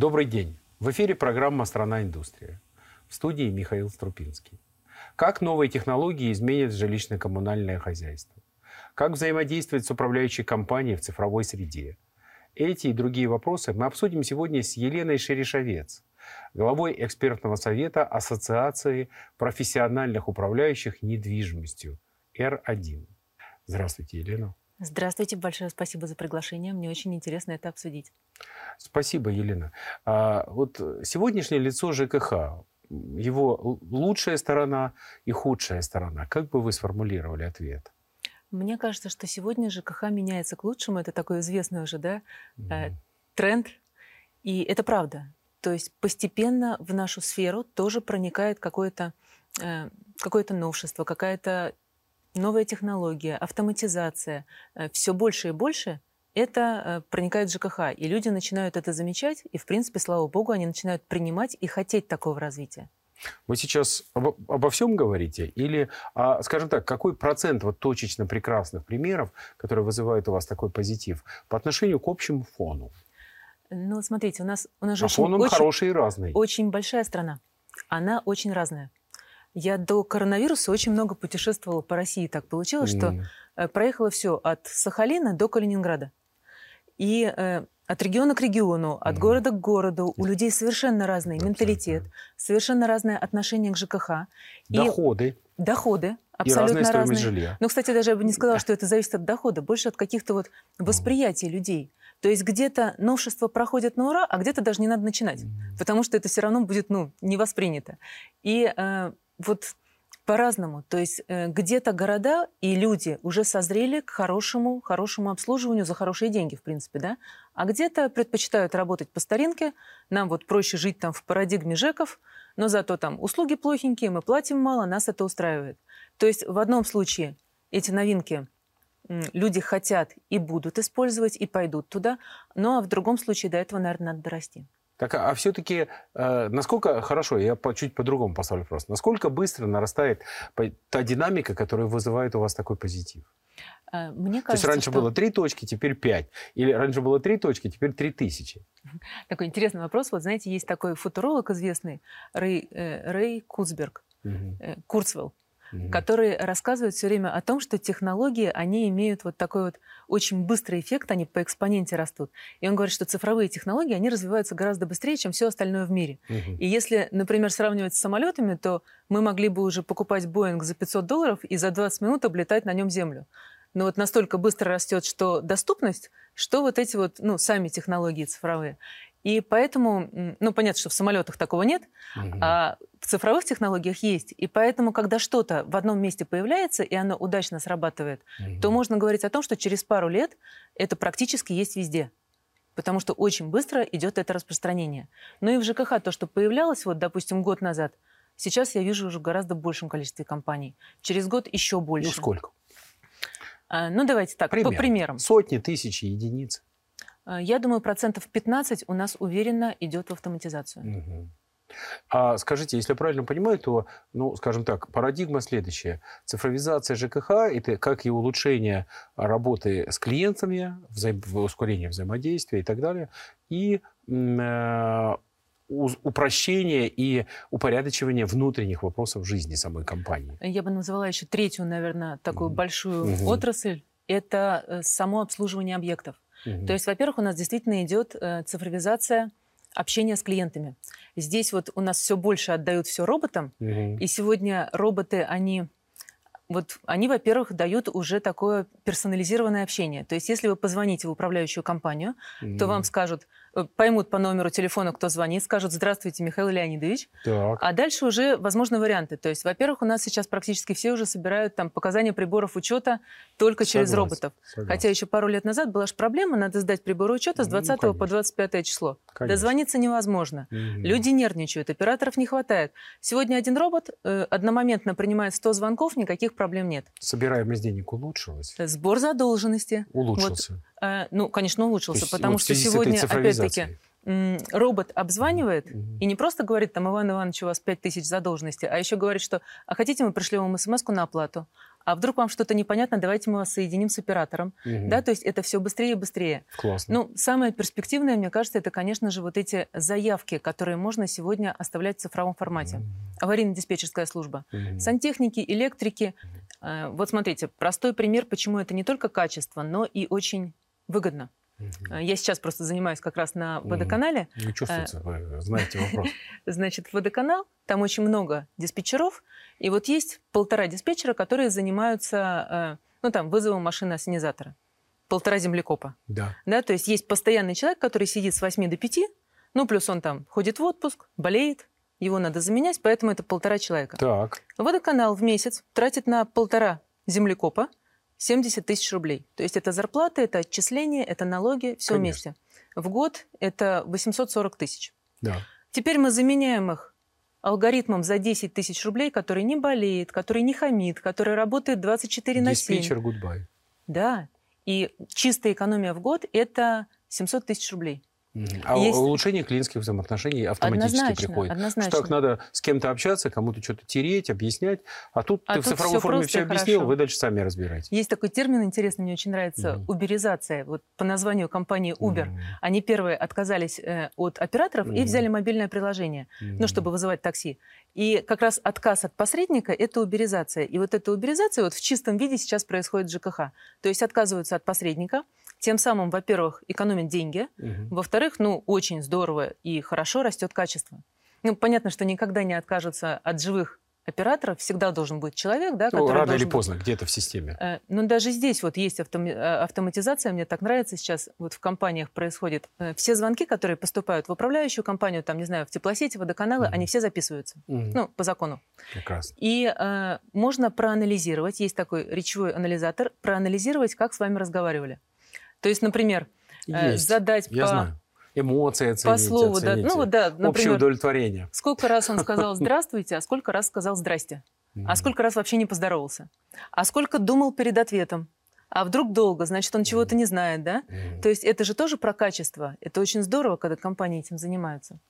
Добрый день. В эфире программа «Страна индустрия». В студии Михаил Струпинский. Как новые технологии изменят жилищно-коммунальное хозяйство? Как взаимодействовать с управляющей компанией в цифровой среде? Эти и другие вопросы мы обсудим сегодня с Еленой Шерешовец, главой экспертного совета Ассоциации профессиональных управляющих недвижимостью Р1. Здравствуйте, Елена. Здравствуйте, большое спасибо за приглашение. Мне очень интересно это обсудить. Спасибо, Елена. А вот сегодняшнее лицо ЖКХ, его лучшая сторона и худшая сторона. Как бы вы сформулировали ответ? Мне кажется, что сегодня ЖКХ меняется к лучшему. Это такой известный уже да, mm. тренд. И это правда. То есть постепенно в нашу сферу тоже проникает какое-то э, какое новшество, какая-то новая технология, автоматизация, э, все больше и больше это э, проникает в ЖКХ. И люди начинают это замечать, и, в принципе, слава богу, они начинают принимать и хотеть такого развития. Вы сейчас обо, обо всем говорите? Или, а, скажем так, какой процент вот точечно прекрасных примеров, которые вызывают у вас такой позитив, по отношению к общему фону? Ну, смотрите, у нас, у нас же а очень, фон он очень, хороший и разный. Очень большая страна. Она очень разная. Я до коронавируса очень много путешествовала по России. Так получилось, mm. что э, проехала все от Сахалина до Калининграда. И э, от региона к региону, от mm. города к городу у людей совершенно разный Абсолютно. менталитет, совершенно разное отношение к ЖКХ. Доходы. И доходы абсолютно и разная разные. жилья. Но, кстати, даже я бы не сказала, что это зависит от дохода, больше от каких-то вот восприятий mm. людей. То есть где-то новшества проходят на ура, а где-то даже не надо начинать, mm. потому что это все равно будет ну, не воспринято. И э, вот по-разному. То есть э, где-то города и люди уже созрели к хорошему, хорошему обслуживанию за хорошие деньги, в принципе, да? А где-то предпочитают работать по старинке. Нам вот проще жить там в парадигме ЖЭКов, но зато там услуги плохенькие, мы платим мало, нас это устраивает. То есть в одном случае эти новинки люди хотят и будут использовать, и пойдут туда, ну а в другом случае до этого, наверное, надо дорасти. Так, а, все-таки э, насколько хорошо, я по, чуть по-другому поставлю вопрос, насколько быстро нарастает та динамика, которая вызывает у вас такой позитив? Э, мне кажется, То есть раньше что... было три точки, теперь пять. Или раньше было три точки, теперь три тысячи. Такой интересный вопрос. Вот знаете, есть такой футуролог известный, Рэй, э, Рэй Куцберг, угу. э, Курцвелл угу. который рассказывает все время о том, что технологии, они имеют вот такой вот очень быстрый эффект, они по экспоненте растут. И он говорит, что цифровые технологии, они развиваются гораздо быстрее, чем все остальное в мире. Угу. И если, например, сравнивать с самолетами, то мы могли бы уже покупать Боинг за 500 долларов и за 20 минут облетать на нем Землю. Но вот настолько быстро растет, что доступность, что вот эти вот, ну, сами технологии цифровые. И поэтому, ну, понятно, что в самолетах такого нет, угу. а в цифровых технологиях есть. И поэтому, когда что-то в одном месте появляется, и оно удачно срабатывает, угу. то можно говорить о том, что через пару лет это практически есть везде. Потому что очень быстро идет это распространение. Ну и в ЖКХ то, что появлялось, вот, допустим, год назад, сейчас я вижу уже в гораздо большем количестве компаний. Через год еще больше. Ну сколько? А, ну давайте так, Пример. по примерам. Сотни, тысячи, единиц. А, я думаю, процентов 15 у нас уверенно идет в автоматизацию. Угу. А скажите, если я правильно понимаю, то, ну, скажем так, парадигма следующая. Цифровизация ЖКХ – это как и улучшение работы с клиентами, взаим... ускорение взаимодействия и так далее, и э, упрощение и упорядочивание внутренних вопросов жизни самой компании. Я бы назвала еще третью, наверное, такую mm большую mm отрасль. Это э, само обслуживание объектов. Угу. То есть, во-первых, у нас действительно идет э, цифровизация общения с клиентами. Здесь вот у нас все больше отдают все роботам, угу. и сегодня роботы, они вот они, во-первых, дают уже такое персонализированное общение. То есть, если вы позвоните в управляющую компанию, mm. то вам скажут, поймут по номеру телефона, кто звонит, скажут «Здравствуйте, Михаил Леонидович». Так. А дальше уже возможны варианты. То есть, во-первых, у нас сейчас практически все уже собирают там показания приборов учета только согласен, через роботов. Согласен. Хотя еще пару лет назад была же проблема, надо сдать приборы учета с 20 ну, по 25 число. Конечно. Дозвониться невозможно. Угу. Люди нервничают, операторов не хватает. Сегодня один робот э, одномоментно принимает 100 звонков, никаких проблем нет. Собираемость денег улучшилась? Сбор задолженности. Улучшился. Вот Э, ну, конечно, улучшился, есть, потому вот что сегодня, опять-таки, робот обзванивает mm-hmm. и не просто говорит, там, Иван Иванович, у вас 5 тысяч задолженности, а еще говорит, что, а хотите, мы пришлем вам смс на оплату, а вдруг вам что-то непонятно, давайте мы вас соединим с оператором. Угу. Да, то есть это все быстрее и быстрее. Классно. Ну, самое перспективное, мне кажется, это, конечно же, вот эти заявки, которые можно сегодня оставлять в цифровом формате. Угу. Аварийно-диспетчерская служба. Угу. Сантехники, электрики. Э, вот смотрите, простой пример, почему это не только качество, но и очень выгодно. Угу. Я сейчас просто занимаюсь как раз на водоканале. Не чувствуется, вы знаете вопрос. Значит, водоканал, там очень много диспетчеров, и вот есть полтора диспетчера, которые занимаются, э, ну там, вызовом машины ассенизатора. Полтора землекопа. Да. да. То есть есть постоянный человек, который сидит с 8 до 5, ну плюс он там ходит в отпуск, болеет, его надо заменять, поэтому это полтора человека. Так. Водоканал в месяц тратит на полтора землекопа 70 тысяч рублей. То есть это зарплата, это отчисления, это налоги, все Конечно. вместе. В год это 840 тысяч. Да. Теперь мы заменяем их алгоритмом за 10 тысяч рублей, который не болеет, который не хамит, который работает 24 на 7. Диспетчер goodbye. Да. И чистая экономия в год – это 700 тысяч рублей. А есть... улучшение клиентских взаимоотношений автоматически однозначно, приходит. Однозначно. Что так надо с кем-то общаться, кому-то что-то тереть, объяснять. А тут а ты тут в цифровой все форме все объяснил, хорошо. вы дальше сами разбираете. Есть такой термин интересный, мне очень нравится, mm. уберизация. Вот по названию компании Uber. Mm. Они первые отказались э, от операторов mm. и взяли мобильное приложение, mm. ну, чтобы вызывать такси. И как раз отказ от посредника – это уберизация. И вот эта уберизация вот в чистом виде сейчас происходит в ЖКХ. То есть отказываются от посредника – тем самым, во-первых, экономят деньги, угу. во-вторых, ну, очень здорово и хорошо растет качество. Ну, понятно, что никогда не откажутся от живых операторов всегда должен быть человек, да, ну, который рано или поздно быть... где-то в системе. Э, ну, даже здесь вот есть автом... Э, автоматизация, мне так нравится сейчас, вот в компаниях происходит. Э, все звонки, которые поступают в управляющую компанию, там, не знаю, в теплосети, водоканалы, mm-hmm. они все записываются, mm-hmm. ну, по закону. Прекрасно. И э, можно проанализировать, есть такой речевой анализатор, проанализировать, как с вами разговаривали. То есть, например, э, есть. задать Я по... знаю. Эмоции оценить, По слову, оцените. да. Ну, да, например, Общее удовлетворение. Сколько раз он сказал «здравствуйте», а сколько раз сказал «здрасте». А сколько раз вообще не поздоровался. А сколько думал перед ответом. А вдруг долго, значит, он чего-то не знает, да? То есть это же тоже про качество. Это очень здорово, когда компании этим занимаются.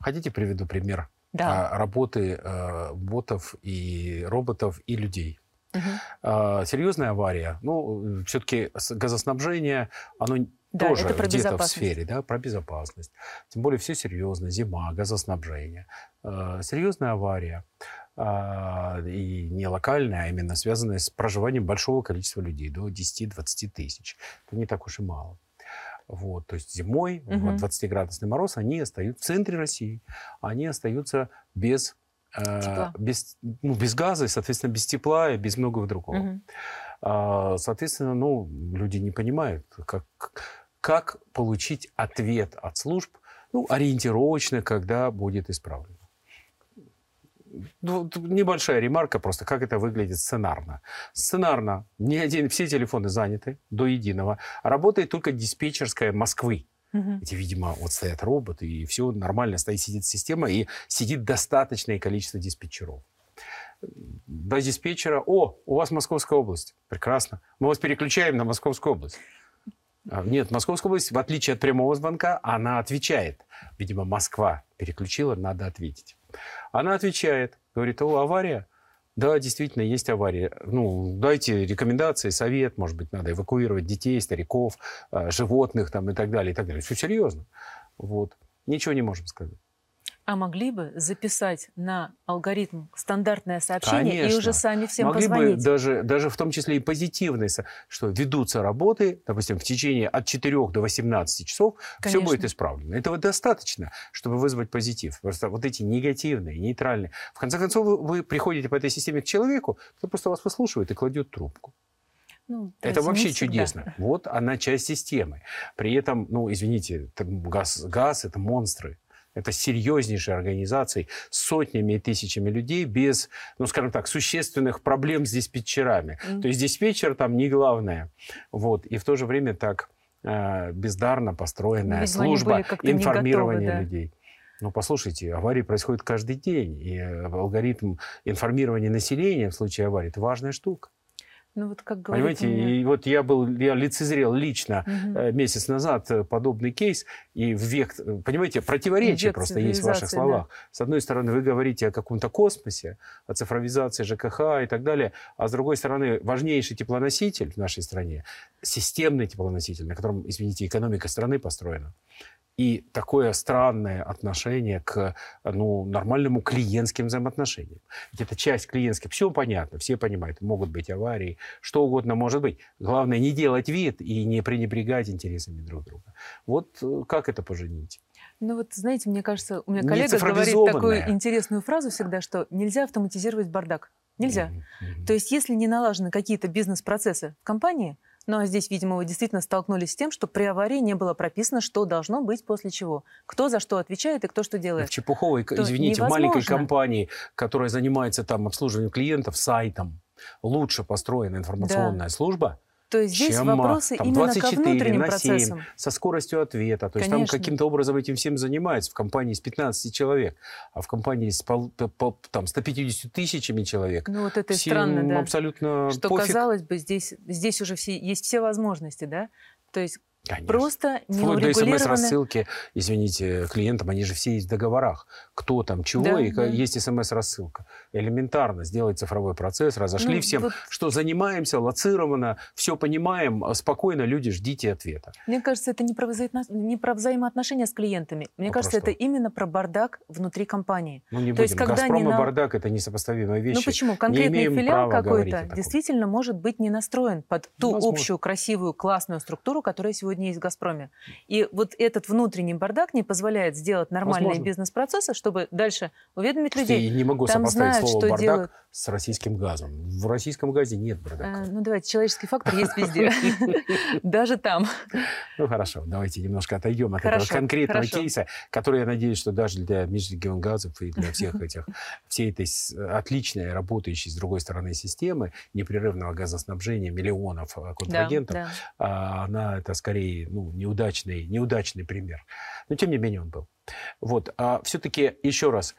Хотите, приведу пример да. А, работы э, ботов и роботов и людей? Угу. серьезная авария. Ну, все-таки газоснабжение, оно да, тоже где-то в сфере, да, про безопасность. Тем более все серьезно, зима, газоснабжение. А, серьезная авария. А, и не локальная, а именно связанная с проживанием большого количества людей, до 10-20 тысяч. Это не так уж и мало. Вот, то есть зимой, угу. в 20-градусный мороз, они остаются в центре России, они остаются без Тепла. без, ну, без газа, и, соответственно, без тепла и без многого другого. Угу. А, соответственно, ну, люди не понимают, как, как получить ответ от служб, ну, ориентировочно, когда будет исправлено. Ну, небольшая ремарка просто, как это выглядит сценарно. Сценарно ни один, все телефоны заняты до единого. Работает только диспетчерская Москвы. Угу. Эти, видимо, вот стоят роботы, и все нормально, стоит, сидит система, и сидит достаточное количество диспетчеров. До диспетчера, о, у вас Московская область. Прекрасно. Мы вас переключаем на Московскую область. А, нет, Московская область, в отличие от прямого звонка, она отвечает. Видимо, Москва переключила, надо ответить. Она отвечает, говорит, о, авария. Да, действительно, есть авария. Ну, дайте рекомендации, совет, может быть, надо эвакуировать детей, стариков, а, животных там, и так далее, и так далее. Все серьезно. Вот. Ничего не можем сказать. А могли бы записать на алгоритм стандартное сообщение Конечно. и уже сами всем могли позвонить? бы даже, даже в том числе и позитивные, что ведутся работы, допустим, в течение от 4 до 18 часов, Конечно. все будет исправлено. Этого достаточно, чтобы вызвать позитив. Просто вот эти негативные, нейтральные. В конце концов, вы, вы приходите по этой системе к человеку, кто просто вас выслушивает и кладет трубку. Ну, это вообще чудесно. Вот она часть системы. При этом, ну, извините, газ, газ – это монстры. Это серьезнейшие организации с сотнями и тысячами людей без, ну, скажем так, существенных проблем с диспетчерами. Mm. То есть диспетчер там не главное. Вот. И в то же время так э, бездарно построенная Видимо, служба информирования готовы, да. людей. Ну, послушайте, аварии происходят каждый день. И алгоритм информирования населения в случае аварии – это важная штука. Ну вот как Понимаете, меня... и вот я был, я лицезрел лично угу. месяц назад э, подобный кейс, и в век, понимаете, противоречие век просто есть в ваших словах. Да. С одной стороны, вы говорите о каком-то космосе, о цифровизации ЖКХ и так далее, а с другой стороны, важнейший теплоноситель в нашей стране, системный теплоноситель, на котором, извините, экономика страны построена, и такое странное отношение к ну, нормальному клиентским взаимоотношениям. Ведь это часть клиентских. Все понятно, все понимают, могут быть аварии, что угодно может быть. Главное не делать вид и не пренебрегать интересами друг друга. Вот э, как это поженить? Ну вот, знаете, мне кажется, у меня коллега говорит такую интересную фразу всегда, что нельзя автоматизировать бардак. Нельзя. Mm-hmm. То есть если не налажены какие-то бизнес-процессы в компании, ну а здесь, видимо, вы действительно столкнулись с тем, что при аварии не было прописано, что должно быть после чего. Кто за что отвечает и кто что делает. В Чепуховой, То извините, невозможно. в маленькой компании, которая занимается там обслуживанием клиентов, сайтом, лучше построена информационная да. служба, то есть здесь чем, вопросы там, именно 24 ко внутренним на 7, процессам. Со скоростью ответа. То есть Конечно. там каким-то образом этим всем занимаются. В компании с 15 человек, а в компании с пол, по, там, 150 тысячами человек. Ну вот это и странно, да. абсолютно Что, пофиг. казалось бы, здесь, здесь уже все, есть все возможности, да? То есть Конечно. Просто не Вплоть до смс-рассылки, извините, клиентам, они же все есть в договорах. Кто там, чего, да, и да. есть смс-рассылка. Элементарно сделать цифровой процесс, разошли ну, всем, вот... что занимаемся, лоцировано, все понимаем, спокойно, люди, ждите ответа. Мне кажется, это не про, взаимоотно... не про взаимоотношения с клиентами. Мне а кажется, это именно про бардак внутри компании. Ну не То будем. Есть, когда Газпром не и на... бардак – это несопоставимые вещи. Ну почему? Конкретный филиал какой-то действительно может быть не настроен под ту Возможно. общую, красивую, классную структуру, которая сегодня сегодня есть в «Газпроме». И вот этот внутренний бардак не позволяет сделать нормальные бизнес-процессы, чтобы дальше уведомить людей. Я не могу там сопоставить знают, слово что «бардак» делают. С российским газом. В российском газе нет бардака. А, ну, давайте, человеческий фактор есть везде. Даже там. Ну, хорошо, давайте немножко отойдем от этого конкретного кейса, который, я надеюсь, что даже для Межрегионгазов и для всех этих, всей этой отличной, работающей, с другой стороны, системы непрерывного газоснабжения миллионов э, контрагентов, а, она, это скорее скорее ну, неудачный, неудачный пример. Но тем не менее он был. Вот. А все-таки еще раз,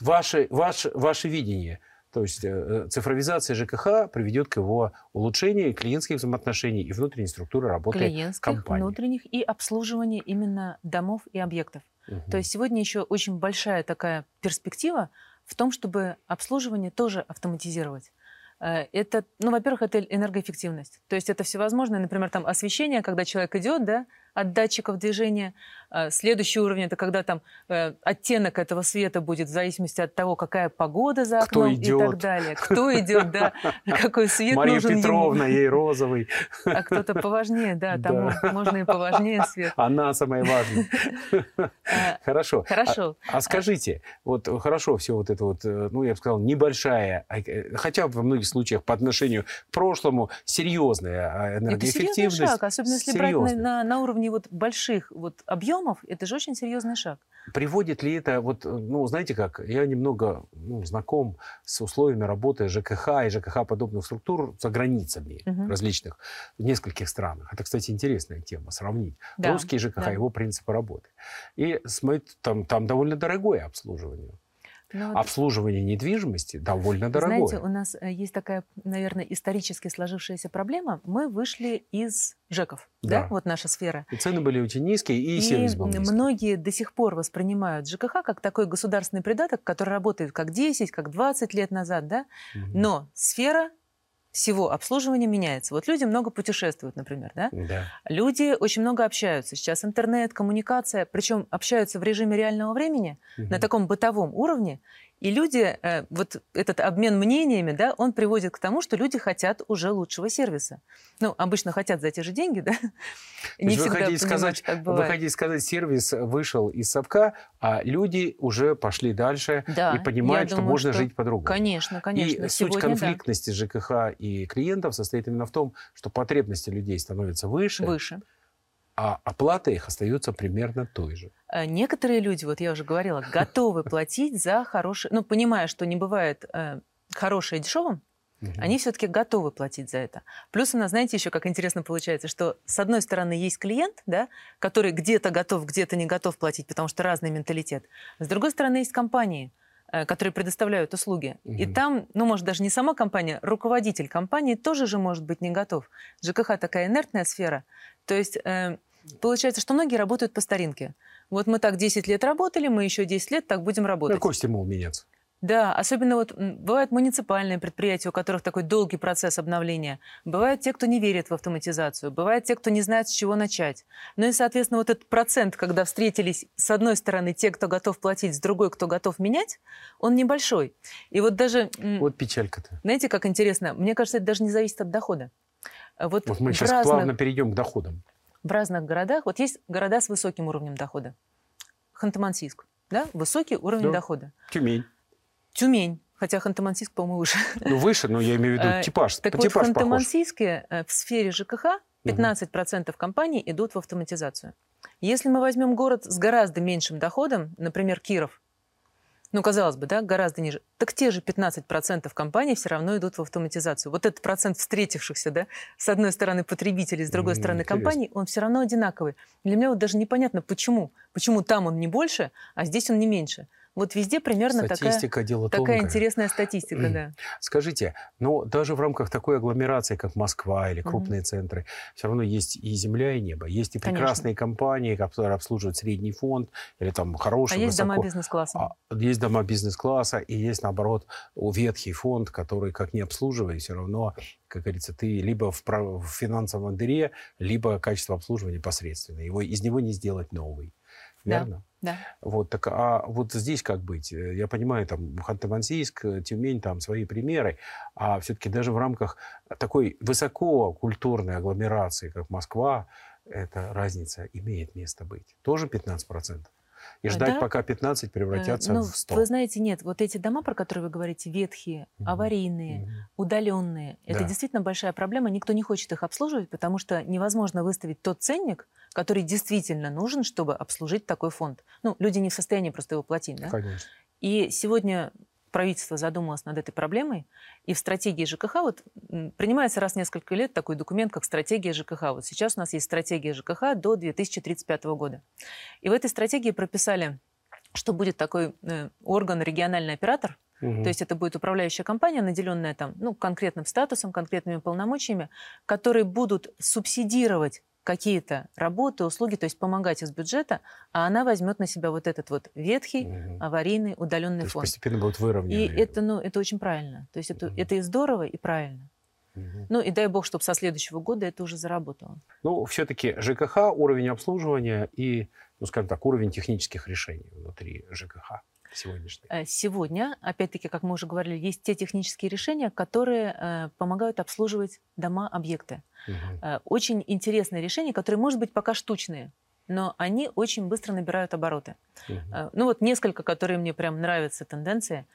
ваше, ваше, ваше видение, то есть э, цифровизация ЖКХ приведет к его улучшению клиентских взаимоотношений и внутренней структуры работы Клиентских, компании. внутренних и обслуживания именно домов и объектов. Угу. То есть сегодня еще очень большая такая перспектива в том, чтобы обслуживание тоже автоматизировать. Э, это, ну, во-первых, это энергоэффективность. То есть это всевозможное, например, там освещение, когда человек идет, да, от датчиков движения. А, следующий уровень – это когда там э, оттенок этого света будет в зависимости от того, какая погода за окном и так далее. Кто идет, да, какой свет Мария нужен Петровна, ей розовый. А кто-то поважнее, да, тому можно и поважнее свет. Она самая важная. А, хорошо. Хорошо. А, а скажите, вот хорошо все вот это вот, э, ну, я бы сказал, небольшая, э, хотя во многих случаях по отношению к прошлому серьезная энергоэффективность. Это серьезный шаг, особенно если брать на, на, уровне вот больших вот объемов, это же очень серьезный шаг. Приводит ли это, вот, ну, знаете как, я немного ну, знаком с условиями работы ЖКХ и ЖКХ подобных структур за границами угу. различных, в нескольких странах. Это, кстати, интересная тема, сравнить. Да, Русский ЖКХ, да. его принципы работы. И там, там довольно дорогое обслуживание. Но... Ну Обслуживание недвижимости довольно дорогое. Знаете, у нас э, есть такая, наверное, исторически сложившаяся проблема. Мы вышли из ЖЭКов, да, да вот наша сфера. И цены были очень низкие, и, и сервис был низкий. многие до сих пор воспринимают ЖКХ как такой государственный придаток, который работает как 10, как 20 лет назад, да. Угу. Но сфера всего обслуживания меняется. Вот люди много путешествуют, например, да? да. Люди очень много общаются. Сейчас интернет, коммуникация, причем общаются в режиме реального времени, угу. на таком бытовом уровне. И люди, э, вот этот обмен мнениями, да, он приводит к тому, что люди хотят уже лучшего сервиса. Ну, обычно хотят за те же деньги, да? Не вы хотите сказать, Вы хотите сказать, сервис вышел из совка, а люди уже пошли дальше да, и понимают, что думаю, можно что... жить по-другому. Конечно, конечно. И Сегодня, суть конфликтности да. ЖКХ и клиентов состоит именно в том, что потребности людей становятся выше. Выше а оплата их остается примерно той же. Э, некоторые люди, вот я уже говорила, готовы платить за хорошее, ну, понимая, что не бывает э, хорошее дешевым, угу. они все-таки готовы платить за это. Плюс у нас, знаете, еще как интересно получается, что с одной стороны есть клиент, да, который где-то готов, где-то не готов платить, потому что разный менталитет. С другой стороны есть компании, которые предоставляют услуги. Угу. И там, ну, может, даже не сама компания, руководитель компании тоже же может быть не готов. ЖКХ такая инертная сфера. То есть э, получается, что многие работают по старинке. Вот мы так 10 лет работали, мы еще 10 лет так будем работать. Какой стимул меняться? Да, особенно вот бывают муниципальные предприятия, у которых такой долгий процесс обновления. Бывают те, кто не верит в автоматизацию. Бывают те, кто не знает, с чего начать. Ну и, соответственно, вот этот процент, когда встретились с одной стороны те, кто готов платить, с другой, кто готов менять, он небольшой. И вот даже... Вот печалька-то. Знаете, как интересно? Мне кажется, это даже не зависит от дохода. Вот, вот мы сейчас разных, плавно перейдем к доходам. В разных городах, вот есть города с высоким уровнем дохода. Ханты-Мансийск, да, высокий уровень да. дохода. Тюмень. Тюмень. Хотя Ханты-Мансийск, по-моему, выше. Ну, выше, но я имею в виду э, типаж. Так вот, в Ханты-Мансийске э, в сфере ЖКХ 15% компаний идут в автоматизацию. Если мы возьмем город с гораздо меньшим доходом, например, Киров, ну, казалось бы, да, гораздо ниже, так те же 15% компаний все равно идут в автоматизацию. Вот этот процент встретившихся, да, с одной стороны потребителей, с другой стороны компаний, он все равно одинаковый. Для меня вот даже непонятно, почему. Почему там он не больше, а здесь он не меньше. Вот везде примерно Статистика, такая, дело такая интересная статистика, да. Скажите, но даже в рамках такой агломерации, как Москва или крупные mm-hmm. центры, все равно есть и земля, и небо. Есть и прекрасные Конечно. компании, которые обслуживают средний фонд или там хороший, А есть высоко... дома бизнес-класса. А, есть дома бизнес-класса, и есть, наоборот, ветхий фонд, который, как не обслуживая, все равно как говорится, ты либо в, в финансовом дыре, либо качество обслуживания посредственное. Его, из него не сделать новый. Верно? Да. Вот, так, а вот здесь как быть? Э, я понимаю, там, Ханты-Мансийск, э, Тюмень, там свои примеры, а все-таки даже в рамках такой высококультурной агломерации, как Москва, эта разница имеет место быть. Тоже 15% и ждать, да? пока 15 превратятся ну, в 100. Вы знаете, нет, вот эти дома, про которые вы говорите, ветхие, mm-hmm. аварийные, mm-hmm. удаленные, да. это действительно большая проблема. Никто не хочет их обслуживать, потому что невозможно выставить тот ценник, который действительно нужен, чтобы обслужить такой фонд. Ну, люди не в состоянии просто его платить, да? Конечно. И сегодня правительство задумалось над этой проблемой, и в стратегии ЖКХ вот принимается раз в несколько лет такой документ, как стратегия ЖКХ. Вот сейчас у нас есть стратегия ЖКХ до 2035 года. И в этой стратегии прописали, что будет такой э, орган региональный оператор, Угу. То есть это будет управляющая компания, наделенная там, ну, конкретным статусом, конкретными полномочиями, которые будут субсидировать какие-то работы, услуги, то есть помогать из бюджета, а она возьмет на себя вот этот вот ветхий, угу. аварийный, удаленный то фонд. постепенно будет выровнено. И это, ну, это очень правильно. То есть это, угу. это и здорово, и правильно. Угу. Ну и дай бог, чтобы со следующего года это уже заработало. Ну, все-таки ЖКХ, уровень обслуживания и, ну, скажем так, уровень технических решений внутри ЖКХ сегодняшний? Э, сегодня, опять-таки, как мы уже говорили, есть те технические решения, которые э, помогают обслуживать дома, объекты. Угу. Э, очень интересные решения, которые, может быть, пока штучные, но они очень быстро набирают обороты. Угу. Ну вот несколько, которые мне прям нравятся тенденции.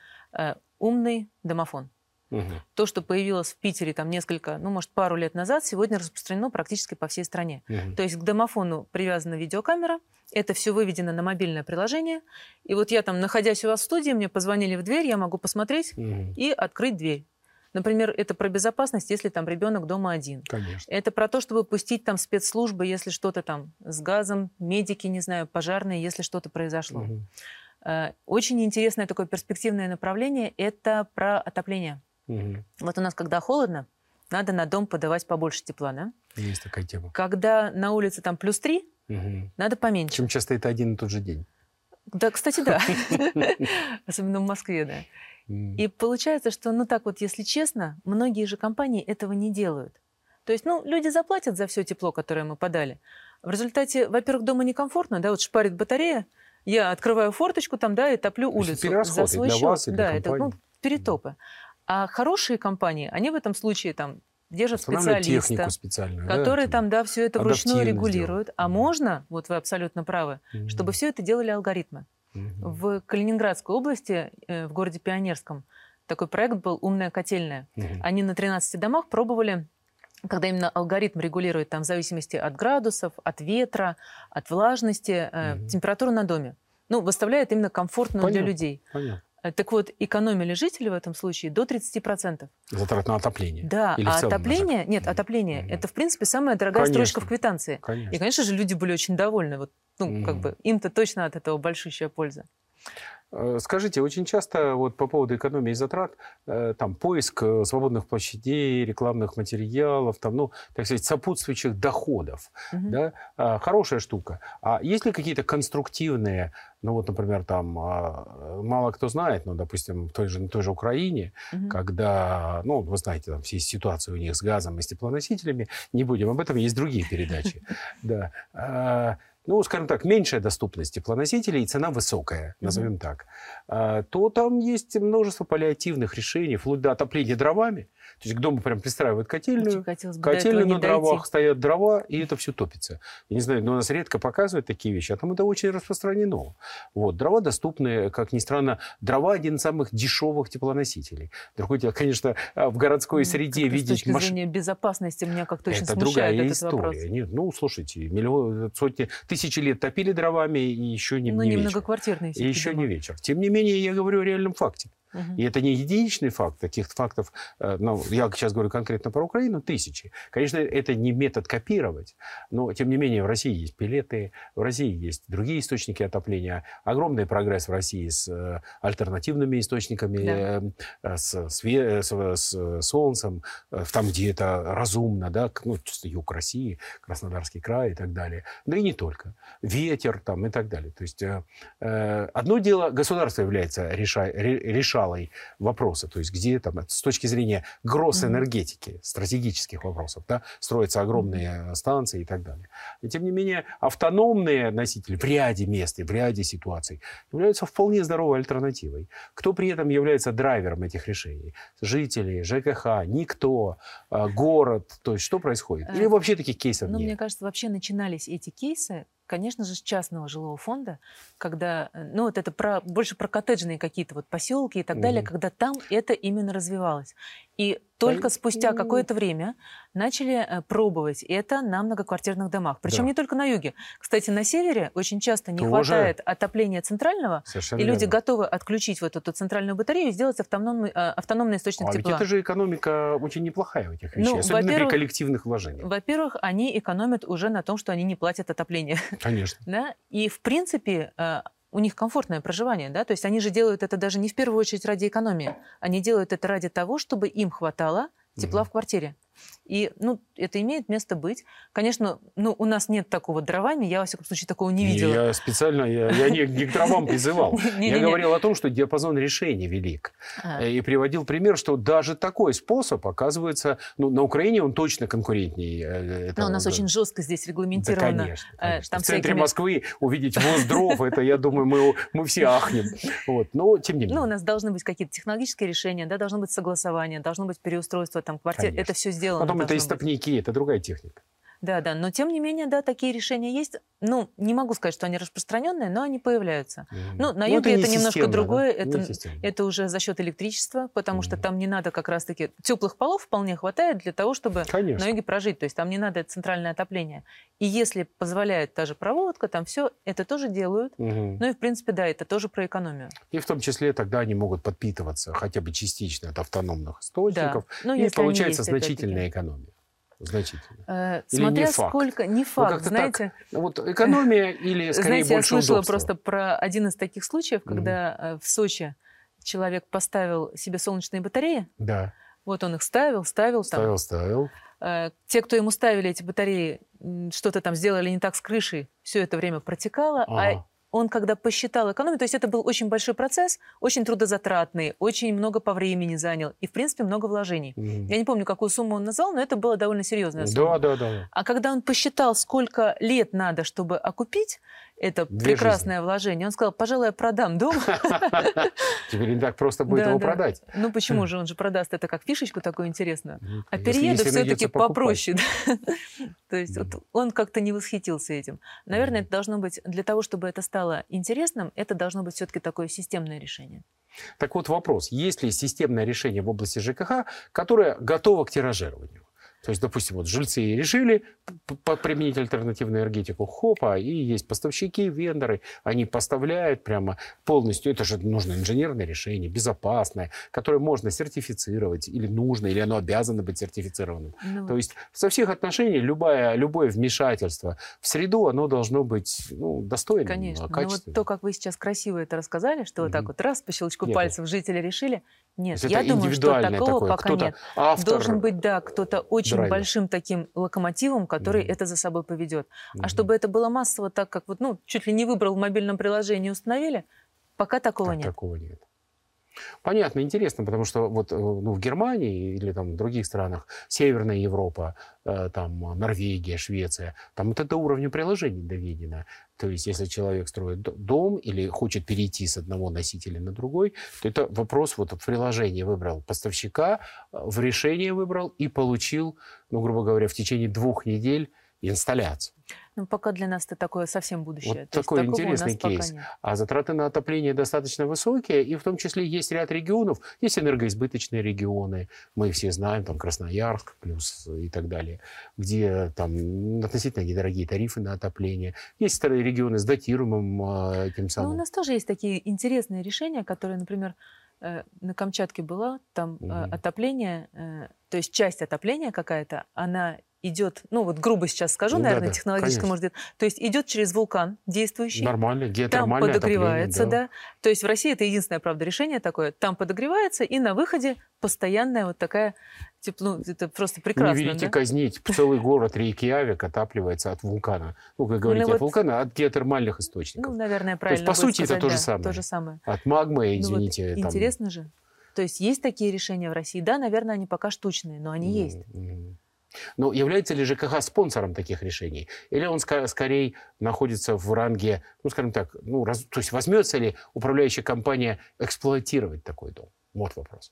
Умный домофон. Угу. То, что появилось в Питере там несколько, ну, может, пару лет назад, сегодня распространено практически по всей стране. Угу. То есть к домофону привязана видеокамера, это все выведено на мобильное приложение. И вот я там, находясь у вас в студии, мне позвонили в дверь, я могу посмотреть угу. и открыть дверь. Например, это про безопасность, если там ребенок дома один. Конечно. Это про то, чтобы пустить там спецслужбы, если что-то там с газом, медики, не знаю, пожарные, если что-то произошло. Угу. Очень интересное такое перспективное направление – это про отопление. Угу. Вот у нас, когда холодно, надо на дом подавать побольше тепла, да? Есть такая тема. Когда на улице там плюс три, угу. надо поменьше. Чем часто это один и тот же день. Да, кстати, да. Особенно в Москве, да. И получается, что, ну так вот, если честно, многие же компании этого не делают. То есть, ну, люди заплатят за все тепло, которое мы подали. В результате, во-первых, дома некомфортно, да, вот шпарит батарея, я открываю форточку там, да, и топлю улицу. За свой для счет. вас и для да, компании. это ну, перетопы. А хорошие компании, они в этом случае там держат специалиста, который да, там, да, все это вручную регулирует. А mm. можно, вот вы абсолютно правы, mm. чтобы все это делали алгоритмы. Mm-hmm. В Калининградской области, э, в городе Пионерском, такой проект был «Умная котельная». Mm-hmm. Они на 13 домах пробовали когда именно алгоритм регулирует там в зависимости от градусов, от ветра, от влажности, mm-hmm. температуру на доме. Ну, выставляет именно комфортную понятно, для людей. Понятно. Э, так вот, экономили жители в этом случае до 30%. Затрат на отопление? Да, Или а отопление, нет, отопление, mm-hmm. это, в принципе, самая дорогая конечно. строчка в квитанции. Конечно. И, конечно же, люди были очень довольны. Вот, ну, mm-hmm. как бы, им-то точно от этого большущая польза. Э, скажите, очень часто вот по поводу экономии затрат, э, там поиск э, свободных площадей, рекламных материалов, там, ну, так сказать, сопутствующих доходов, угу. да, а, хорошая штука. А есть ли какие-то конструктивные, ну вот, например, там, а, мало кто знает, но, допустим, в той же, на той же Украине, угу. когда, ну, вы знаете, там все ситуации у них с газом и с теплоносителями, не будем об этом, есть другие передачи, да, а, ну, скажем так, меньшая доступность теплоносителей и цена высокая, назовем mm-hmm. так, а, то там есть множество паллиативных решений, вплоть до отопления дровами. То есть к дому прям пристраивают котельную, котельную на дровах, дойти. стоят дрова, и это все топится. Я не знаю, но у нас редко показывают такие вещи, а там это очень распространено. Вот, дрова доступны, как ни странно, дрова один из самых дешевых теплоносителей. Другое дело, конечно, а, в городской среде как видеть... С точки маш... зрения безопасности меня как-то очень это смущает другая этот история. вопрос. Нет, ну, слушайте, миллион, сотни, тысячи лет топили дровами, и еще не, ну, не, не вечер. многоквартирные И еще дома. не вечер. Тем не менее, я говорю о реальном факте. И это не единичный факт, таких фактов, э, ну, я сейчас говорю конкретно про Украину, тысячи. Конечно, это не метод копировать, но, тем не менее, в России есть пилеты, в России есть другие источники отопления, огромный прогресс в России с э, альтернативными источниками, да. Э, с, све- с, с солнцем, там, где это разумно, да, ну, юг России, Краснодарский край и так далее. Да и не только. Ветер там и так далее. То есть одно дело, государство является реша- решалой вопроса, то есть где там с точки зрения гросс-энергетики, mm-hmm. стратегических вопросов, да, строятся огромные станции и так далее. И тем не менее автономные носители в ряде мест и в ряде ситуаций являются вполне здоровой альтернативой. Кто при этом является драйвером этих решений? Жители, ЖКХ, никто, а, город, то есть что происходит? Или э, вообще таких кейсов ну, нет? Мне кажется, вообще начинались эти кейсы конечно же, с частного жилого фонда, когда, э, ну, вот это про, больше про коттеджные какие-то вот поселки и так mm-hmm. далее, когда там это именно развивалось. И только спустя какое-то время начали э, пробовать это на многоквартирных домах. Причем да. не только на юге. Кстати, на севере очень часто не Тоже... хватает отопления центрального, Совершенно и люди верно. готовы отключить вот эту центральную батарею и сделать автономный, э, автономный источник а тепла. Ведь это же экономика очень неплохая у этих вещей, ну, особенно при коллективных вложениях. Во-первых, они экономят уже на том, что они не платят отопление. Конечно. да? И, в принципе, э, у них комфортное проживание, да, то есть они же делают это даже не в первую очередь ради экономии, они делают это ради того, чтобы им хватало тепла mm-hmm. в квартире. И, ну, это имеет место быть. Конечно, ну, у нас нет такого дровами, я, во всяком случае, такого не видела. Я специально, я, я не, не к дровам призывал. Я говорил о том, что диапазон решений велик. А. И приводил пример, что даже такой способ оказывается, ну, на Украине он точно конкурентнее. Э, Но у нас очень жестко здесь регламентировано. конечно. Э, в центре Москвы увидеть воз дров, это, я думаю, мы, мы все ахнем. Вот. Но, тем не менее. Ну, у нас должны быть какие-то технологические решения, да, должно быть согласование, должно быть переустройство там квартир. Это все сделано. Потом это истопники, это другая техника. Да, да, но тем не менее, да, такие решения есть. Ну, не могу сказать, что они распространенные, но они появляются. Mm-hmm. Ну, на юге ну, это, это не немножко другое, да? это, это уже за счет электричества, потому mm-hmm. что там не надо как раз-таки теплых полов вполне хватает для того, чтобы Конечно. на юге прожить. То есть там не надо центральное отопление. И если позволяет та же проводка, там все это тоже делают. Mm-hmm. Ну и в принципе, да, это тоже про экономию. И в том числе тогда они могут подпитываться хотя бы частично от автономных источников. Да. Ну, и получается значительная экономия значительно? Э, или смотря не факт? сколько, не факт, ну, знаете. Так, вот экономия или скорее знаете, больше я слышала удобства? просто про один из таких случаев, когда mm-hmm. в Сочи человек поставил себе солнечные батареи. Да. Вот он их ставил, ставил. Ставил, там. ставил. Э, те, кто ему ставили эти батареи, что-то там сделали не так с крышей, все это время протекало, а ага. а он, когда посчитал экономию, то есть это был очень большой процесс, очень трудозатратный, очень много по времени занял и, в принципе, много вложений. Mm. Я не помню, какую сумму он назвал, но это было довольно серьезная сумма. Да, да, да. А когда он посчитал, сколько лет надо, чтобы окупить, это Две прекрасное жизни. вложение. Он сказал, пожалуй, я продам дом. Теперь не так просто будет его продать. Ну почему же? Он же продаст это как фишечку такую интересную. А перееду все-таки попроще. То есть он как-то не восхитился этим. Наверное, это должно быть, для того, чтобы это стало интересным, это должно быть все-таки такое системное решение. Так вот вопрос, есть ли системное решение в области ЖКХ, которое готово к тиражированию? То есть, допустим, вот жильцы решили применить альтернативную энергетику, хопа, и есть поставщики, вендоры, они поставляют прямо полностью, это же нужно инженерное решение, безопасное, которое можно сертифицировать, или нужно, или оно обязано быть сертифицированным. Ну, То есть со всех отношений любое, любое вмешательство в среду, оно должно быть ну, достойным, Конечно. Но вот то, как вы сейчас красиво это рассказали, что угу. вот так вот раз по щелчку нет. пальцев жители решили, нет, я думаю, что такого такое. пока нет. Автор... Должен быть, да, кто-то очень драйвер. большим таким локомотивом, который mm. это за собой поведет. Mm-hmm. А чтобы это было массово, так как вот, ну, чуть ли не выбрал в мобильном приложении, установили, пока такого так, нет. Такого нет. Понятно, интересно, потому что вот э, ну, в Германии или там в других странах, Северная Европа, э, там Норвегия, Швеция, там это до уровня приложений доведено. То есть, если человек строит дом или хочет перейти с одного носителя на другой, то это вопрос вот в приложении выбрал поставщика, э, в решении выбрал и получил, ну, грубо говоря, в течение двух недель инсталляцию. Ну, пока для нас это такое совсем будущее. Вот То такой интересный кейс. А затраты на отопление достаточно высокие, и в том числе есть ряд регионов, есть энергоизбыточные регионы, мы все знаем, там Красноярск плюс и так далее, где там относительно недорогие тарифы на отопление. Есть регионы с датируемым э, тем самым. Но у нас тоже есть такие интересные решения, которые, например, э, на Камчатке было, там угу. отопление, то есть часть отопления какая-то, она идет, ну вот грубо сейчас скажу, ну, наверное, да, технологически конечно. может быть, то есть идет через вулкан действующий. Нормально, Там подогревается, да. да. То есть в России это единственное, правда, решение такое. Там подогревается, и на выходе постоянная вот такая тепло, ну, это просто прекрасно. Не велите да? казнить. Целый город Рейкьявик отапливается от вулкана. Ну, как говорите, ну, от вот, вулкана, от геотермальных источников. Ну, наверное, правильно То есть, по сути, сказать, это то же, да, самое. то же самое. От магмы, извините. Ну, вот, там... Интересно же. То есть есть такие решения в России? Да, наверное, они пока штучные, но они mm-hmm. есть. Но является ли ЖКХ спонсором таких решений? Или он ск- скорее находится в ранге, ну, скажем так, ну, раз, то есть возьмется ли управляющая компания эксплуатировать такой дом? Вот вопрос.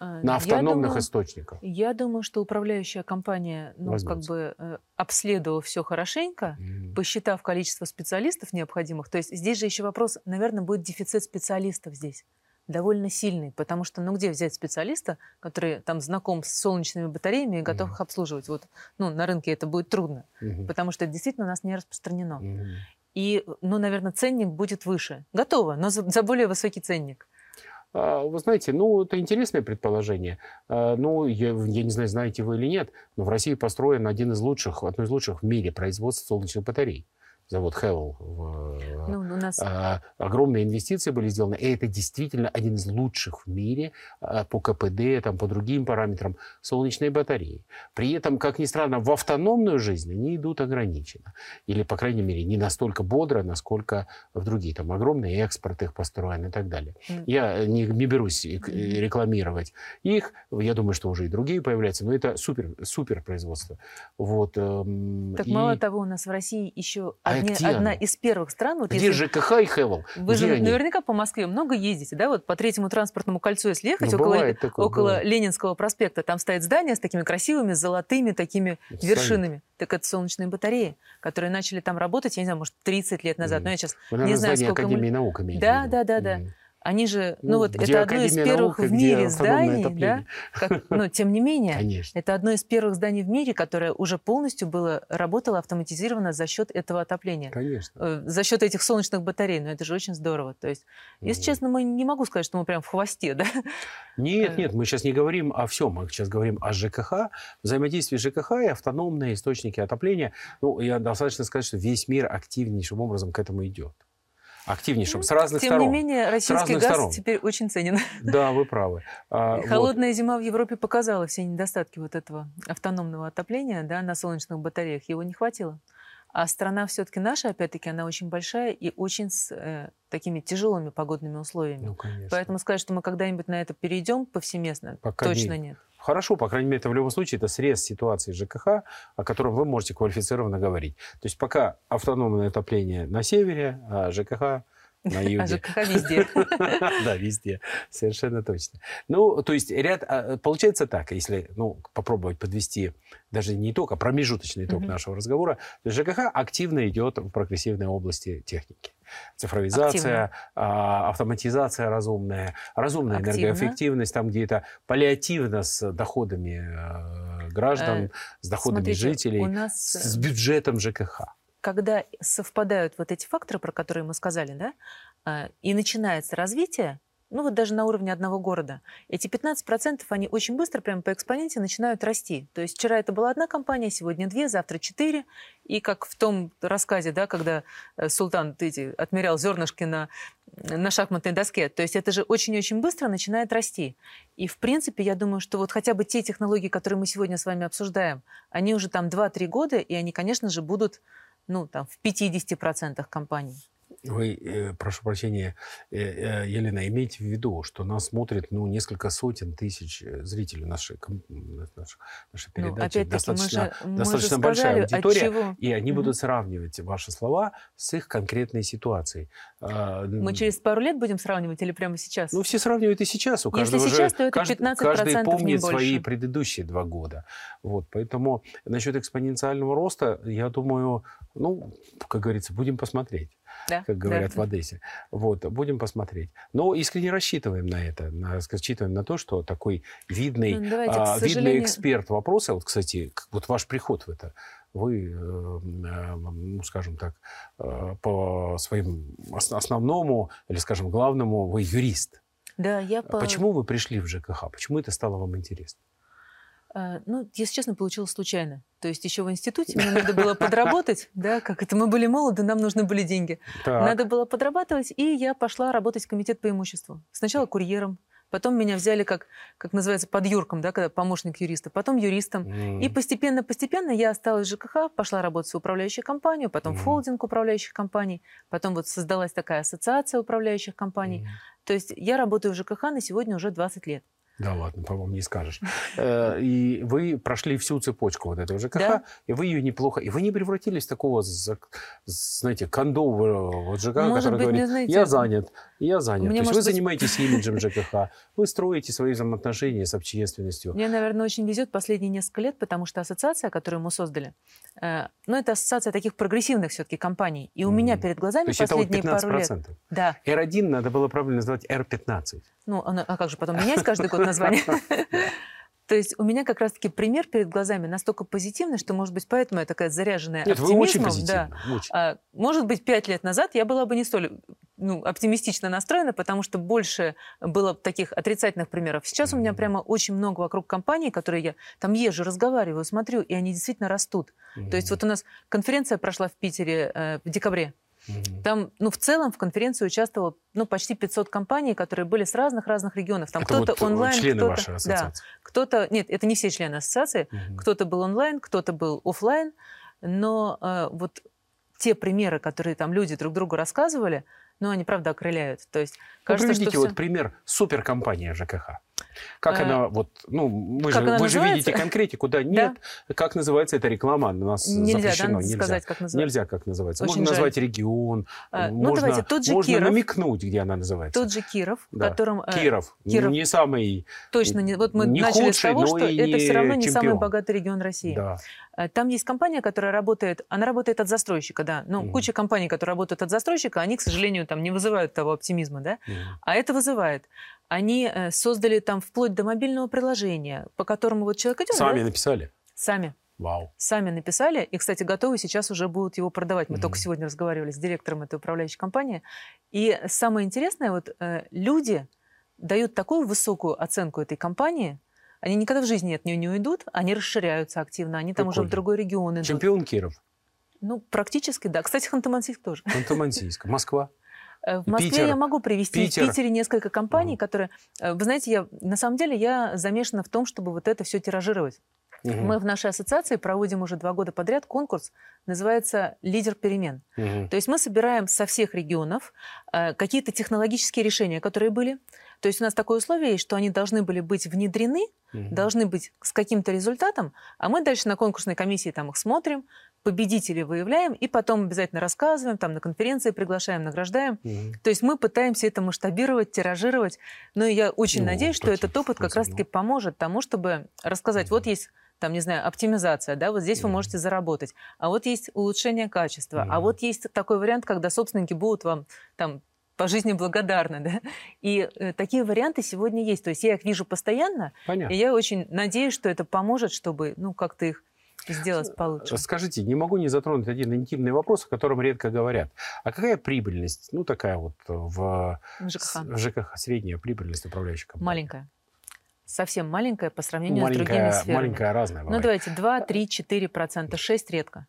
А, На автономных я думаю, источниках. Я думаю, что управляющая компания, ну, возьмется. как бы э, обследовав все хорошенько, mm-hmm. посчитав количество специалистов необходимых, то есть здесь же еще вопрос, наверное, будет дефицит специалистов здесь довольно сильный, потому что, ну, где взять специалиста, который там знаком с солнечными батареями и готов mm-hmm. их обслуживать? Вот, ну, на рынке это будет трудно, mm-hmm. потому что это действительно у нас не распространено. Mm-hmm. И, ну, наверное, ценник будет выше. Готово, но за, за более высокий ценник. А, вы знаете, ну, это интересное предположение. А, ну, я, я не знаю, знаете вы или нет, но в России построен один из лучших, одно из лучших в мире производств солнечных батарей завод Хевел. Ну, у нас... а, огромные инвестиции были сделаны, и это действительно один из лучших в мире а, по КПД, там, по другим параметрам солнечные батареи. При этом, как ни странно, в автономную жизнь они идут ограниченно. Или, по крайней мере, не настолько бодро, насколько в другие. Там огромный экспорт их построен и так далее. Mm. Я не, не берусь рекламировать их. Я думаю, что уже и другие появляются, но это супер, супер производство. Вот, эм, так и... мало того, у нас в России еще а одни, одна из первых стран. Вот где если... ЖКХ и Хевел? Вы где же они? наверняка по Москве много ездите, да? Вот по третьему транспортному кольцу, если ехать, ну, около, такое, около Ленинского проспекта, там стоит здание с такими красивыми золотыми такими это вершинами. Так это солнечные батареи, которые начали там работать, я не знаю, может, 30 лет назад. Mm. Но я сейчас Вы, не знаю, сколько... Академии мы... наук Да, да, да, да. Mm. Они же, ну, ну вот это одно из первых наука, в мире зданий, да? Как, но тем не менее, Конечно. это одно из первых зданий в мире, которое уже полностью было работало автоматизировано за счет этого отопления. Конечно. Э, за счет этих солнечных батарей. Но это же очень здорово. То есть, если mm. честно, мы не могу сказать, что мы прям в хвосте, да? Нет, нет, мы сейчас не говорим о всем, мы сейчас говорим о ЖКХ, взаимодействии ЖКХ и автономные источники отопления. Ну, я достаточно сказать, что весь мир активнейшим образом к этому идет активнейшим, с разных Тем сторон. Тем не менее, российский газ сторон. теперь очень ценен. Да, вы правы. А, холодная вот. зима в Европе показала все недостатки вот этого автономного отопления да, на солнечных батареях. Его не хватило. А страна все-таки наша, опять-таки, она очень большая и очень с э, такими тяжелыми погодными условиями. Ну, конечно. Поэтому сказать, что мы когда-нибудь на это перейдем повсеместно, Пока точно нет. нет. Хорошо, по крайней мере, это в любом случае это срез ситуации ЖКХ, о котором вы можете квалифицированно говорить. То есть пока автономное отопление на севере, а ЖКХ на юге. А ЖКХ везде. Да, везде. Совершенно точно. Ну, то есть ряд... А, получается так, если ну, попробовать подвести даже не итог, а промежуточный итог нашего разговора, ЖКХ активно идет в прогрессивной области техники цифровизация, Активно. А, автоматизация разумная, разумная Активно. энергоэффективность, там где-то паллиативно с доходами э, граждан, э, с доходами Смотрите, жителей, нас... с бюджетом ЖКХ. Когда совпадают вот эти факторы, про которые мы сказали, да, э, и начинается развитие, ну вот даже на уровне одного города, эти 15% они очень быстро, прямо по экспоненте, начинают расти. То есть вчера это была одна компания, сегодня две, завтра четыре. И как в том рассказе, да, когда э, султан эти, отмерял зернышки на, на шахматной доске, то есть это же очень-очень быстро начинает расти. И в принципе, я думаю, что вот хотя бы те технологии, которые мы сегодня с вами обсуждаем, они уже там 2-3 года, и они, конечно же, будут ну, там, в 50% компаний. Вы, э, прошу прощения, э, э, Елена, имейте в виду, что нас смотрит ну, несколько сотен тысяч зрителей нашей, нашей, нашей ну, передачи. Ну, достаточно мы же, достаточно мы большая аудитория. И они mm-hmm. будут сравнивать ваши слова с их конкретной ситуацией. А, мы через пару лет будем сравнивать или прямо сейчас? Ну, все сравнивают и сейчас. У каждого Если сейчас, же, то это 15% Каждый помнит свои предыдущие два года. Вот, поэтому насчет экспоненциального роста, я думаю, ну, как говорится, будем посмотреть да, как говорят да. в Одессе. Вот, будем посмотреть. Но искренне рассчитываем на это. На, рассчитываем на то, что такой видный, ну, давайте, а, сожалению... видный эксперт вопроса, вот, кстати, вот ваш приход в это, вы, э, э, ну, скажем так, э, по своему основному или, скажем, главному, вы юрист. Да, я по... Почему вы пришли в ЖКХ? Почему это стало вам интересно? А, ну, если честно, получилось случайно. То есть еще в институте мне надо было подработать, да, как это мы были молоды, нам нужны были деньги. Так. Надо было подрабатывать, и я пошла работать в комитет по имуществу. Сначала курьером, потом меня взяли как, как называется, под юрком, да, когда помощник юриста, потом юристом. Mm. И постепенно-постепенно я осталась в ЖКХ, пошла работать в управляющую компанию, потом mm. в холдинг управляющих компаний, потом вот создалась такая ассоциация управляющих компаний. Mm. То есть я работаю в ЖКХ на сегодня уже 20 лет. Да ладно, по-моему, не скажешь. Э, и вы прошли всю цепочку вот этого ЖКХ, да? и вы ее неплохо... И вы не превратились в такого, знаете, кондового вот ЖКХ, Может который быть, говорит, знаете, я занят, я занят. Мне То есть вы быть... занимаетесь имиджем ЖКХ, вы строите свои взаимоотношения с общественностью. Мне, наверное, очень везет последние несколько лет, потому что ассоциация, которую мы создали, э, ну, это ассоциация таких прогрессивных все-таки компаний. И у mm. меня перед глазами То есть последние это вот 15%. пару лет... Да. R1 надо было правильно называть R15. Ну, а как же потом менять каждый год название? То есть у меня как раз-таки пример перед глазами настолько позитивный, что, может быть, поэтому я такая заряженная Нет, оптимизмом. Вы очень позитивна, да. очень. А, может быть, пять лет назад я была бы не столь ну, оптимистично настроена, потому что больше было таких отрицательных примеров. Сейчас mm-hmm. у меня прямо очень много вокруг компаний, которые я там езжу, разговариваю, смотрю, и они действительно растут. Mm-hmm. То есть вот у нас конференция прошла в Питере э, в декабре. Там, ну, в целом в конференции участвовало, ну, почти 500 компаний, которые были с разных-разных регионов. Там кто-то вот онлайн, члены кто-то... вашей? Да, кто-то... Нет, это не все члены ассоциации. Угу. Кто-то был онлайн, кто-то был офлайн. Но э, вот те примеры, которые там люди друг другу рассказывали, ну, они, правда, окрыляют. То есть, кажется, ну, приведите что вот все... пример суперкомпании ЖКХ. Как а, она вот, ну, вы же, вы же видите конкретику, да? Нет. Как называется эта реклама? У нас нельзя, запрещено. Нельзя сказать, как называется. Нельзя, как называется. Можно назвать регион. А, ну, можно, давайте, тот же можно Киров. намекнуть, где она называется. Тот же Киров, да. котором... Э, Киров. Киров. Не самый... Точно. Не, вот мы начали с того, что это все равно не самый богатый регион России. Да. Э, там есть компания, которая работает... Она работает от застройщика, да. Ну, mm. куча компаний, которые работают от застройщика, они, к сожалению, там не вызывают того оптимизма, да. Mm. А это вызывает. Они э, создали там вплоть до мобильного приложения, по которому вот человек идет... Сами да? написали? Сами. Вау. Сами написали, и, кстати, готовы сейчас уже будут его продавать. Мы mm-hmm. только сегодня разговаривали с директором этой управляющей компании. И самое интересное, вот э, люди дают такую высокую оценку этой компании, они никогда в жизни от нее не уйдут, они расширяются активно, они там Прикольно. уже в другой регион идут. Чемпион Киров? Ну, практически, да. Кстати, Ханты-Мансийск тоже. Ханты-Мансийск. Москва? Э, в Москве Питер, я могу привести Питер. в Питере несколько компаний, угу. которые... Э, вы знаете, я, на самом деле я замешана в том, чтобы вот это все тиражировать. Угу. Мы в нашей ассоциации проводим уже два года подряд конкурс, называется «Лидер перемен». Угу. То есть мы собираем со всех регионов э, какие-то технологические решения, которые были. То есть у нас такое условие есть, что они должны были быть внедрены, угу. должны быть с каким-то результатом, а мы дальше на конкурсной комиссии там их смотрим, победителей выявляем и потом обязательно рассказываем, там на конференции приглашаем, награждаем. Угу. То есть мы пытаемся это масштабировать, тиражировать. Но я очень ну, надеюсь, что этот опыт как раз-таки поможет тому, чтобы рассказать, угу. вот есть там, не знаю, оптимизация, да, вот здесь mm. вы можете заработать, а вот есть улучшение качества, mm. а вот есть такой вариант, когда собственники будут вам там по жизни благодарны, да. И э, такие варианты сегодня есть. То есть я их вижу постоянно, Понятно. и я очень надеюсь, что это поможет, чтобы, ну, как-то их сделать получше. Скажите, не могу не затронуть один интимный вопрос, о котором редко говорят. А какая прибыльность, ну, такая вот в, ЖКХ, в ЖКХ средняя прибыльность управляющей компании? Маленькая совсем маленькая по сравнению маленькая, с другими сферами. Маленькая разная бывает. Ну, давайте 2, 3, 4 процента, 6 редко.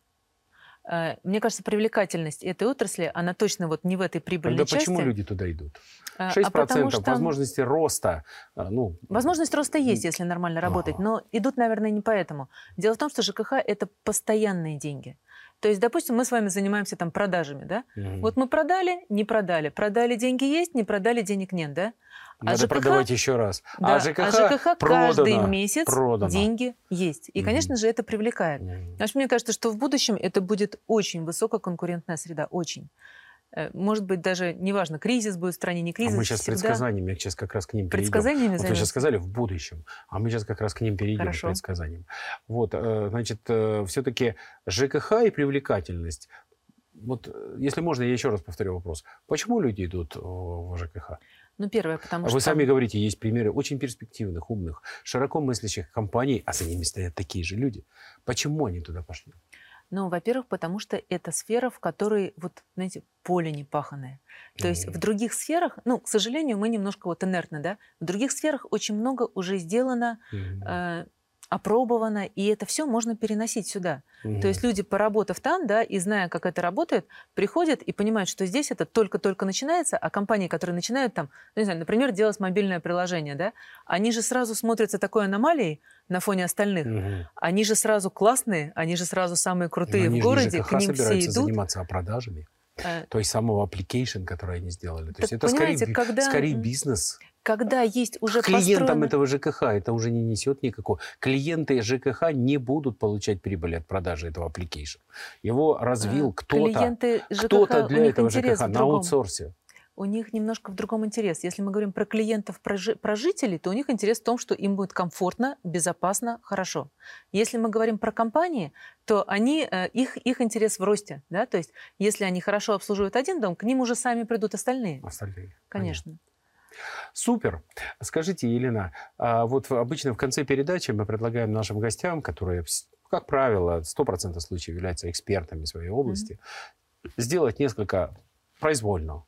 Э, мне кажется, привлекательность этой отрасли, она точно вот не в этой прибыльной Тогда части. почему люди туда идут? 6% а потому что... возможности роста. Э, ну... Возможность роста есть, если нормально работать, ага. но идут, наверное, не поэтому. Дело в том, что ЖКХ – это постоянные деньги. То есть, допустим, мы с вами занимаемся там продажами, да? Угу. Вот мы продали, не продали. Продали, деньги есть, не продали, денег нет, да? А Надо ЖКХ, продавать еще раз. Да, а ЖКХ, а ЖКХ продано, каждый месяц продано. деньги есть. И, конечно же, это привлекает. Mm. Значит, мне кажется, что в будущем это будет очень высококонкурентная среда. Очень. Э, может быть, даже неважно, кризис будет в стране, не кризис. А мы сейчас всегда... предсказаниями сейчас как раз к ним перейдем. Предсказаниями вот вы сейчас сказали в будущем, а мы сейчас как раз к ним перейдем, Хорошо. к предсказаниям. Вот, э, значит, э, все-таки ЖКХ и привлекательность. Вот, если можно, я еще раз повторю вопрос. Почему люди идут в ЖКХ? Ну, первое, потому что... Вы сами говорите, есть примеры очень перспективных, умных, широко мыслящих компаний, а за ними стоят такие же люди. Почему они туда пошли? Ну, во-первых, потому что это сфера, в которой, вот, знаете, поле не паханное. То mm-hmm. есть в других сферах, ну, к сожалению, мы немножко вот инертны, да, в других сферах очень много уже сделано, mm-hmm. э, опробовано, и это все можно переносить сюда. Угу. То есть люди, поработав там, да, и зная, как это работает, приходят и понимают, что здесь это только-только начинается, а компании, которые начинают там, ну, не знаю, например, делать мобильное приложение, да, они же сразу смотрятся такой аномалией на фоне остальных. Угу. Они же сразу классные, они же сразу самые крутые в городе, к ним все идут. заниматься продажами. Э, то есть самого application, который они сделали. То есть это скорее, когда, скорее бизнес. Когда есть уже Клиентам построено... этого ЖКХ это уже не несет никакого. Клиенты ЖКХ не будут получать прибыль от продажи этого application. Его развил кто-то, кто-то для этого ЖКХ на аутсорсе у них немножко в другом интерес. Если мы говорим про клиентов, про, про жителей, то у них интерес в том, что им будет комфортно, безопасно, хорошо. Если мы говорим про компании, то они, э, их, их интерес в росте. Да? То есть если они хорошо обслуживают один дом, к ним уже сами придут остальные. Остальные. Конечно. Супер. Скажите, Елена, а вот обычно в конце передачи мы предлагаем нашим гостям, которые, как правило, 100% случаев являются экспертами своей области, mm-hmm. сделать несколько произвольно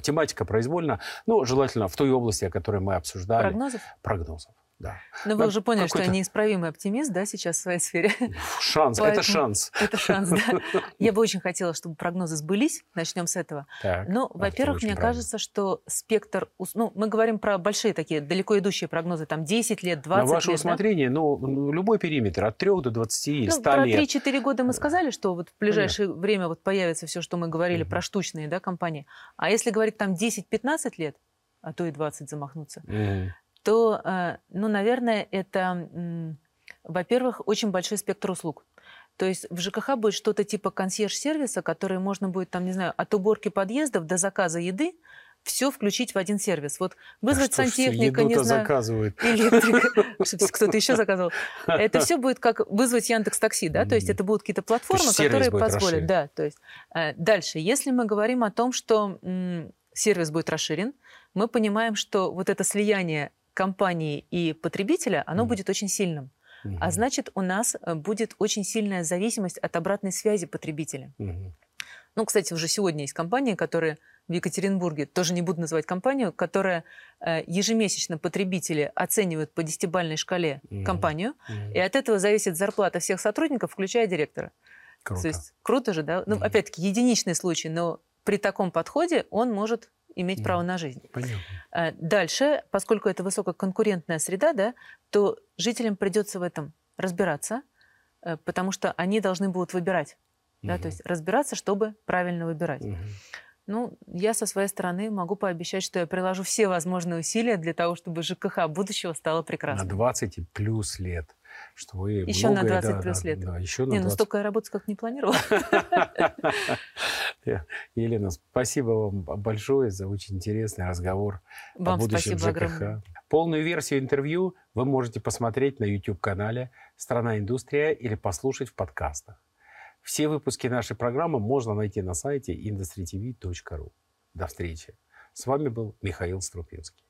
тематика произвольна, но желательно в той области, о которой мы обсуждали. Прогнозов? Прогнозов. Да. Но вы уже поняли, что я неисправимый оптимист, да, сейчас в своей сфере. Шанс, Поэтому... это шанс. Это шанс, да. Я бы очень хотела, чтобы прогнозы сбылись. Начнем с этого. Так, Но, во-первых, мне правильно. кажется, что спектр... Ну, мы говорим про большие такие, далеко идущие прогнозы, там 10 лет, 20 лет. На ваше усмотрение, да? ну, любой периметр, от 3 до 20 или 100 ну, лет. Про 3-4 года мы сказали, что вот в ближайшее Понятно. время вот появится все, что мы говорили про штучные да, компании. А если говорить там 10-15 лет, а то и 20 замахнуться, то, э, ну, наверное, это, во-первых, очень большой спектр услуг. То есть в ЖКХ будет что-то типа консьерж-сервиса, который можно будет, там, не знаю, от уборки подъездов до заказа еды, все включить в один сервис. Вот вызвать а сантехника, не знаю, заказывают. электрика, кто-то еще заказывал. Это все будет как вызвать Яндекс Такси, да, то есть это будут какие-то платформы, которые позволят, да, то есть э, дальше, если мы говорим о том, что сервис будет расширен, мы понимаем, что вот это слияние компании и потребителя, оно mm. будет очень сильным. Mm-hmm. А значит, у нас э, будет очень сильная зависимость от обратной связи потребителя. Mm-hmm. Ну, кстати, уже сегодня есть компании, которые в Екатеринбурге, тоже не буду называть компанию, которая э, ежемесячно потребители оценивают по десятибальной шкале mm-hmm. компанию, mm-hmm. и от этого зависит зарплата всех сотрудников, включая директора. Круто. То есть круто же, да? Ну, mm-hmm. опять-таки, единичный случай, но при таком подходе он может иметь право на жизнь. Понятно. А, дальше, поскольку это высококонкурентная среда, да, то жителям придется в этом разбираться, э, потому что они должны будут выбирать. Угу. Да, то есть разбираться, чтобы правильно выбирать. Угу. Ну, я со своей стороны могу пообещать, что я приложу все возможные усилия для того, чтобы ЖКХ будущего стало прекрасным. На 20 плюс лет что вы еще многое, на 20 да, плюс лет. Да, еще на не, 20. ну столько я работать как не планировала. Елена, спасибо вам большое за очень интересный разговор вам о будущем ЖКХ. Огромное. Полную версию интервью вы можете посмотреть на YouTube-канале «Страна Индустрия» или послушать в подкастах. Все выпуски нашей программы можно найти на сайте industrytv.ru. До встречи! С вами был Михаил Струпинский.